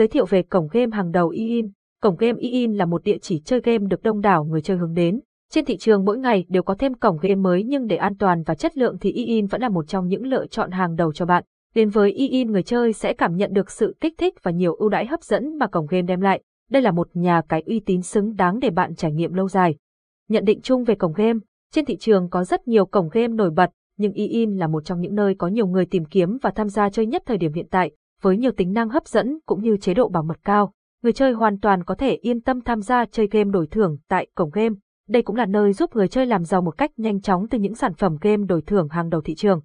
Giới thiệu về cổng game hàng đầu EIN. Cổng game EIN là một địa chỉ chơi game được đông đảo người chơi hướng đến. Trên thị trường mỗi ngày đều có thêm cổng game mới nhưng để an toàn và chất lượng thì EIN vẫn là một trong những lựa chọn hàng đầu cho bạn. Đến với EIN người chơi sẽ cảm nhận được sự kích thích và nhiều ưu đãi hấp dẫn mà cổng game đem lại. Đây là một nhà cái uy tín xứng đáng để bạn trải nghiệm lâu dài. Nhận định chung về cổng game, trên thị trường có rất nhiều cổng game nổi bật, nhưng EIN là một trong những nơi có nhiều người tìm kiếm và tham gia chơi nhất thời điểm hiện tại, với nhiều tính năng hấp dẫn cũng như chế độ bảo mật cao. Người chơi hoàn toàn có thể yên tâm tham gia chơi game đổi thưởng tại cổng game. Đây cũng là nơi giúp người chơi làm giàu một cách nhanh chóng từ những sản phẩm game đổi thưởng hàng đầu thị trường.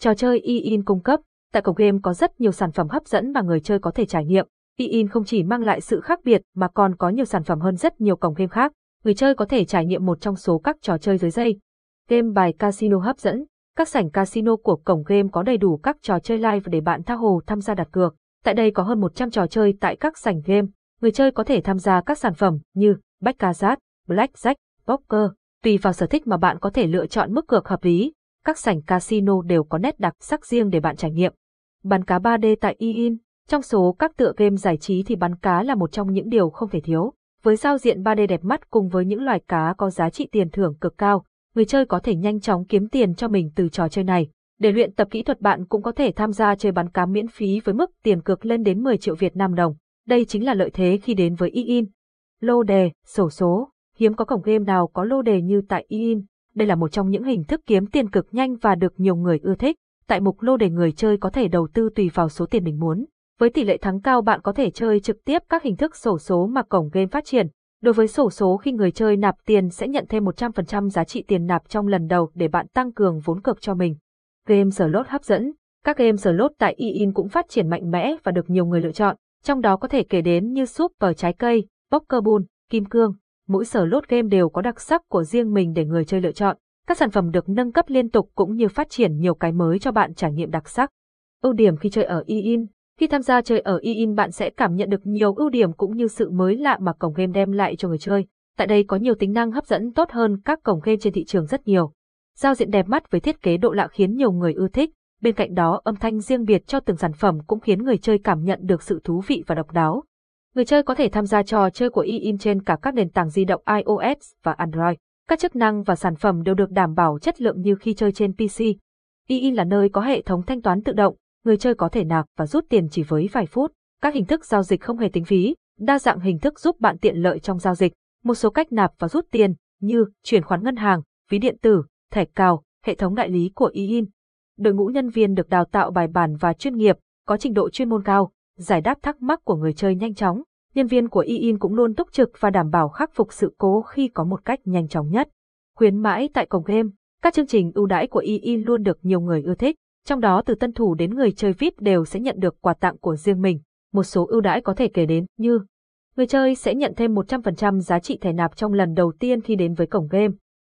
Trò chơi EIN cung cấp, tại cổng game có rất nhiều sản phẩm hấp dẫn mà người chơi có thể trải nghiệm. EIN không chỉ mang lại sự khác biệt mà còn có nhiều sản phẩm hơn rất nhiều cổng game khác. Người chơi có thể trải nghiệm một trong số các trò chơi dưới dây. Game bài casino hấp dẫn, các sảnh casino của cổng game có đầy đủ các trò chơi live để bạn tha hồ tham gia đặt cược. Tại đây có hơn 100 trò chơi tại các sảnh game. Người chơi có thể tham gia các sản phẩm như Baccarat, Blackjack, Poker. Tùy vào sở thích mà bạn có thể lựa chọn mức cược hợp lý. Các sảnh casino đều có nét đặc sắc riêng để bạn trải nghiệm. Bắn cá 3D tại EIN. Trong số các tựa game giải trí thì bắn cá là một trong những điều không thể thiếu. Với giao diện 3D đẹp mắt cùng với những loài cá có giá trị tiền thưởng cực cao, người chơi có thể nhanh chóng kiếm tiền cho mình từ trò chơi này. Để luyện tập kỹ thuật bạn cũng có thể tham gia chơi bắn cá miễn phí với mức tiền cược lên đến 10 triệu Việt Nam đồng. Đây chính là lợi thế khi đến với EIN. Lô đề, sổ số, hiếm có cổng game nào có lô đề như tại EIN. Đây là một trong những hình thức kiếm tiền cực nhanh và được nhiều người ưa thích. Tại mục lô đề người chơi có thể đầu tư tùy vào số tiền mình muốn. Với tỷ lệ thắng cao bạn có thể chơi trực tiếp các hình thức sổ số mà cổng game phát triển. Đối với sổ số khi người chơi nạp tiền sẽ nhận thêm 100% giá trị tiền nạp trong lần đầu để bạn tăng cường vốn cược cho mình. Game slot hấp dẫn Các game slot tại EIN cũng phát triển mạnh mẽ và được nhiều người lựa chọn, trong đó có thể kể đến như Super Trái Cây, Poker Bull, Kim Cương. Mỗi slot game đều có đặc sắc của riêng mình để người chơi lựa chọn. Các sản phẩm được nâng cấp liên tục cũng như phát triển nhiều cái mới cho bạn trải nghiệm đặc sắc. Ưu điểm khi chơi ở EIN khi tham gia chơi ở EIN bạn sẽ cảm nhận được nhiều ưu điểm cũng như sự mới lạ mà cổng game đem lại cho người chơi. Tại đây có nhiều tính năng hấp dẫn tốt hơn các cổng game trên thị trường rất nhiều. Giao diện đẹp mắt với thiết kế độ lạ khiến nhiều người ưa thích, bên cạnh đó âm thanh riêng biệt cho từng sản phẩm cũng khiến người chơi cảm nhận được sự thú vị và độc đáo. Người chơi có thể tham gia trò chơi của EIN trên cả các nền tảng di động iOS và Android. Các chức năng và sản phẩm đều được đảm bảo chất lượng như khi chơi trên PC. EIN là nơi có hệ thống thanh toán tự động, người chơi có thể nạp và rút tiền chỉ với vài phút. Các hình thức giao dịch không hề tính phí, đa dạng hình thức giúp bạn tiện lợi trong giao dịch. Một số cách nạp và rút tiền như chuyển khoản ngân hàng, ví điện tử, thẻ cào, hệ thống đại lý của EIN. Đội ngũ nhân viên được đào tạo bài bản và chuyên nghiệp, có trình độ chuyên môn cao, giải đáp thắc mắc của người chơi nhanh chóng. Nhân viên của EIN cũng luôn túc trực và đảm bảo khắc phục sự cố khi có một cách nhanh chóng nhất. Khuyến mãi tại cổng game, các chương trình ưu đãi của EIN luôn được nhiều người ưa thích. Trong đó từ tân thủ đến người chơi VIP đều sẽ nhận được quà tặng của riêng mình. Một số ưu đãi có thể kể đến như Người chơi sẽ nhận thêm 100% giá trị thẻ nạp trong lần đầu tiên khi đến với cổng game.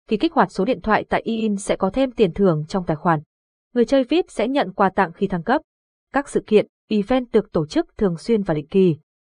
Khi kích hoạt số điện thoại tại in sẽ có thêm tiền thưởng trong tài khoản. Người chơi VIP sẽ nhận quà tặng khi thăng cấp. Các sự kiện, event được tổ chức thường xuyên và định kỳ.